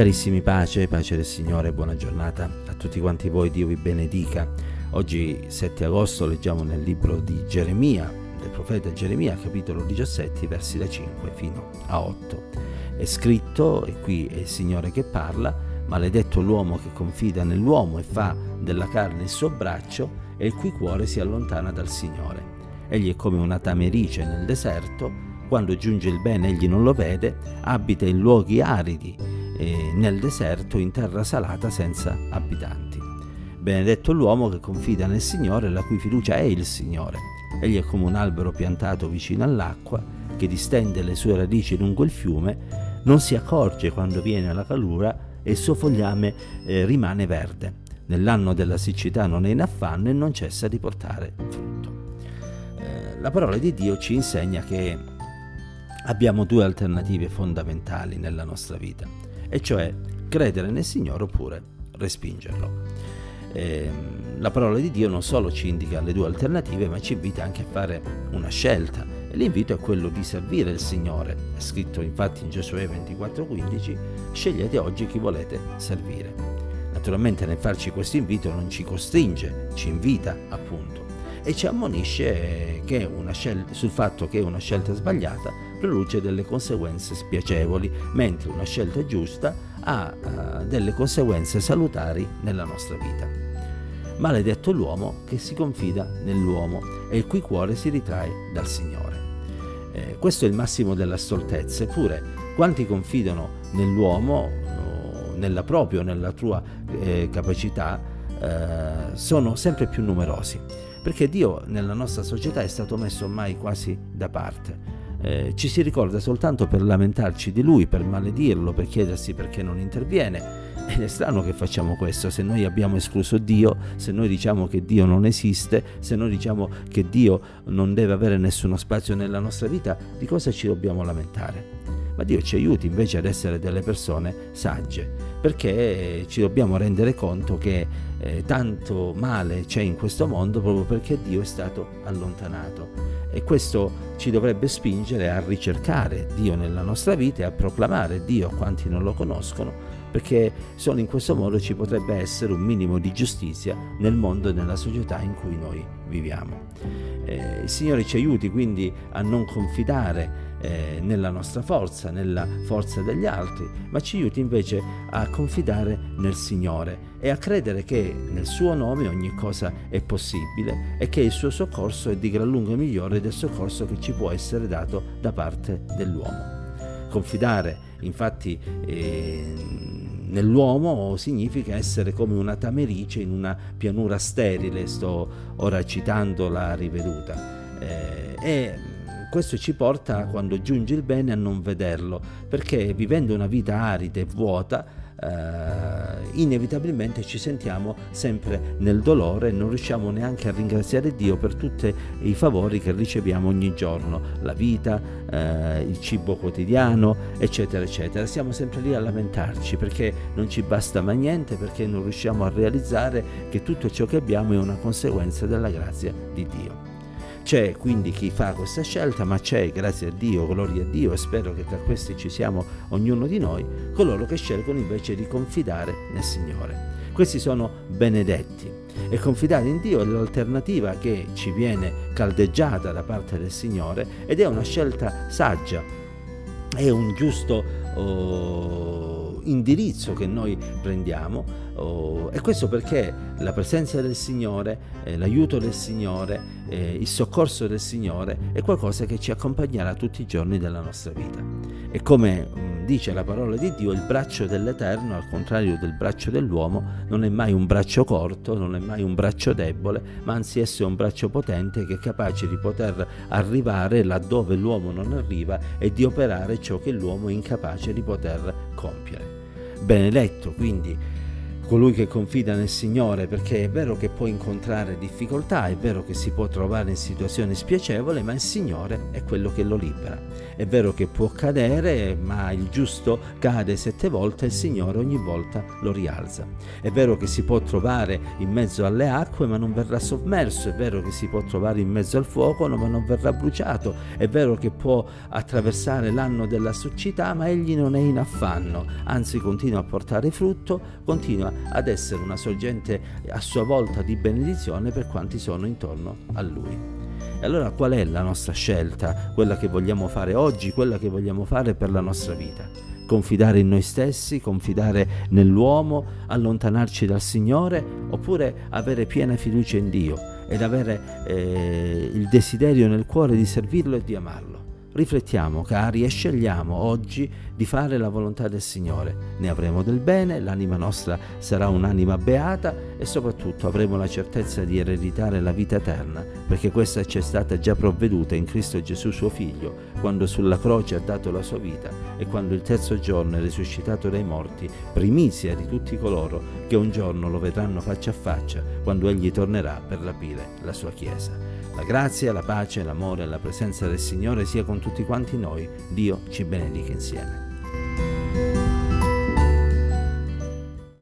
Carissimi pace, pace del Signore, buona giornata a tutti quanti voi, Dio vi benedica. Oggi 7 agosto leggiamo nel libro di Geremia, del profeta Geremia, capitolo 17, versi da 5 fino a 8. È scritto, e qui è il Signore che parla, maledetto l'uomo che confida nell'uomo e fa della carne il suo braccio e il cui cuore si allontana dal Signore. Egli è come una tamerice nel deserto, quando giunge il bene egli non lo vede, abita in luoghi aridi nel deserto in terra salata senza abitanti. Benedetto l'uomo che confida nel Signore la cui fiducia è il Signore. Egli è come un albero piantato vicino all'acqua che distende le sue radici lungo il fiume, non si accorge quando viene la calura e il suo fogliame eh, rimane verde. Nell'anno della siccità non è in affanno e non cessa di portare frutto. Eh, la parola di Dio ci insegna che abbiamo due alternative fondamentali nella nostra vita e cioè credere nel Signore oppure respingerlo. Eh, la parola di Dio non solo ci indica le due alternative, ma ci invita anche a fare una scelta. E l'invito è quello di servire il Signore. È scritto infatti in Giosuè 24:15, scegliete oggi chi volete servire. Naturalmente nel farci questo invito non ci costringe, ci invita appunto e ci ammonisce sul fatto che una scelta sbagliata produce delle conseguenze spiacevoli, mentre una scelta giusta ha uh, delle conseguenze salutari nella nostra vita. Maledetto l'uomo che si confida nell'uomo e il cui cuore si ritrae dal Signore. Eh, questo è il massimo della stoltezza, eppure quanti confidano nell'uomo, nella propria o nella tua eh, capacità, eh, sono sempre più numerosi perché Dio nella nostra società è stato messo ormai quasi da parte. Eh, ci si ricorda soltanto per lamentarci di lui, per maledirlo, per chiedersi perché non interviene. Ed è strano che facciamo questo, se noi abbiamo escluso Dio, se noi diciamo che Dio non esiste, se noi diciamo che Dio non deve avere nessuno spazio nella nostra vita, di cosa ci dobbiamo lamentare? Ma Dio ci aiuti invece ad essere delle persone sagge, perché ci dobbiamo rendere conto che eh, tanto male c'è in questo mondo proprio perché Dio è stato allontanato. E questo ci dovrebbe spingere a ricercare Dio nella nostra vita e a proclamare Dio a quanti non lo conoscono, perché solo in questo modo ci potrebbe essere un minimo di giustizia nel mondo e nella società in cui noi viviamo. Eh, il Signore ci aiuti quindi a non confidare eh, nella nostra forza, nella forza degli altri, ma ci aiuti invece a confidare nel Signore e a credere che nel suo nome ogni cosa è possibile e che il suo soccorso è di gran lunga migliore del soccorso che ci può essere dato da parte dell'uomo. Confidare infatti eh, nell'uomo significa essere come una tamerice in una pianura sterile, sto ora citando la riveduta. Eh, questo ci porta, quando giunge il bene, a non vederlo, perché vivendo una vita arida e vuota, eh, inevitabilmente ci sentiamo sempre nel dolore e non riusciamo neanche a ringraziare Dio per tutti i favori che riceviamo ogni giorno, la vita, eh, il cibo quotidiano, eccetera, eccetera. Siamo sempre lì a lamentarci perché non ci basta mai niente, perché non riusciamo a realizzare che tutto ciò che abbiamo è una conseguenza della grazia di Dio. C'è quindi chi fa questa scelta, ma c'è, grazie a Dio, gloria a Dio, e spero che tra questi ci siamo ognuno di noi, coloro che scelgono invece di confidare nel Signore. Questi sono benedetti e confidare in Dio è l'alternativa che ci viene caldeggiata da parte del Signore ed è una scelta saggia, è un giusto oh, indirizzo che noi prendiamo Oh, e questo perché la presenza del Signore, eh, l'aiuto del Signore, eh, il soccorso del Signore è qualcosa che ci accompagnerà tutti i giorni della nostra vita. E come mh, mm, dice la parola di Dio, il braccio dell'Eterno, al contrario del braccio dell'uomo, non è mai un braccio corto, non è mai un braccio debole, ma anzi esso è un braccio potente che è capace di poter arrivare laddove l'uomo non arriva e di operare ciò che l'uomo è incapace di poter compiere. Benedetto quindi colui che confida nel Signore, perché è vero che può incontrare difficoltà, è vero che si può trovare in situazioni spiacevoli, ma il Signore è quello che lo libera. È vero che può cadere, ma il giusto cade sette volte e il Signore ogni volta lo rialza. È vero che si può trovare in mezzo alle acque, ma non verrà sommerso. È vero che si può trovare in mezzo al fuoco, ma non verrà bruciato. È vero che può attraversare l'anno della succità, ma egli non è in affanno, anzi continua a portare frutto, continua ad essere una sorgente a sua volta di benedizione per quanti sono intorno a lui. E allora qual è la nostra scelta, quella che vogliamo fare oggi, quella che vogliamo fare per la nostra vita? Confidare in noi stessi, confidare nell'uomo, allontanarci dal Signore oppure avere piena fiducia in Dio ed avere eh, il desiderio nel cuore di servirlo e di amarlo. Riflettiamo, cari, e scegliamo oggi di fare la volontà del Signore. Ne avremo del bene, l'anima nostra sarà un'anima beata e soprattutto avremo la certezza di ereditare la vita eterna, perché questa ci è stata già provveduta in Cristo Gesù suo Figlio, quando sulla croce ha dato la sua vita e quando il terzo giorno è risuscitato dai morti, primizia di tutti coloro che un giorno lo vedranno faccia a faccia, quando egli tornerà per rapire la sua Chiesa. La grazia, la pace, l'amore e la presenza del Signore sia con tutti quanti noi. Dio ci benedica insieme.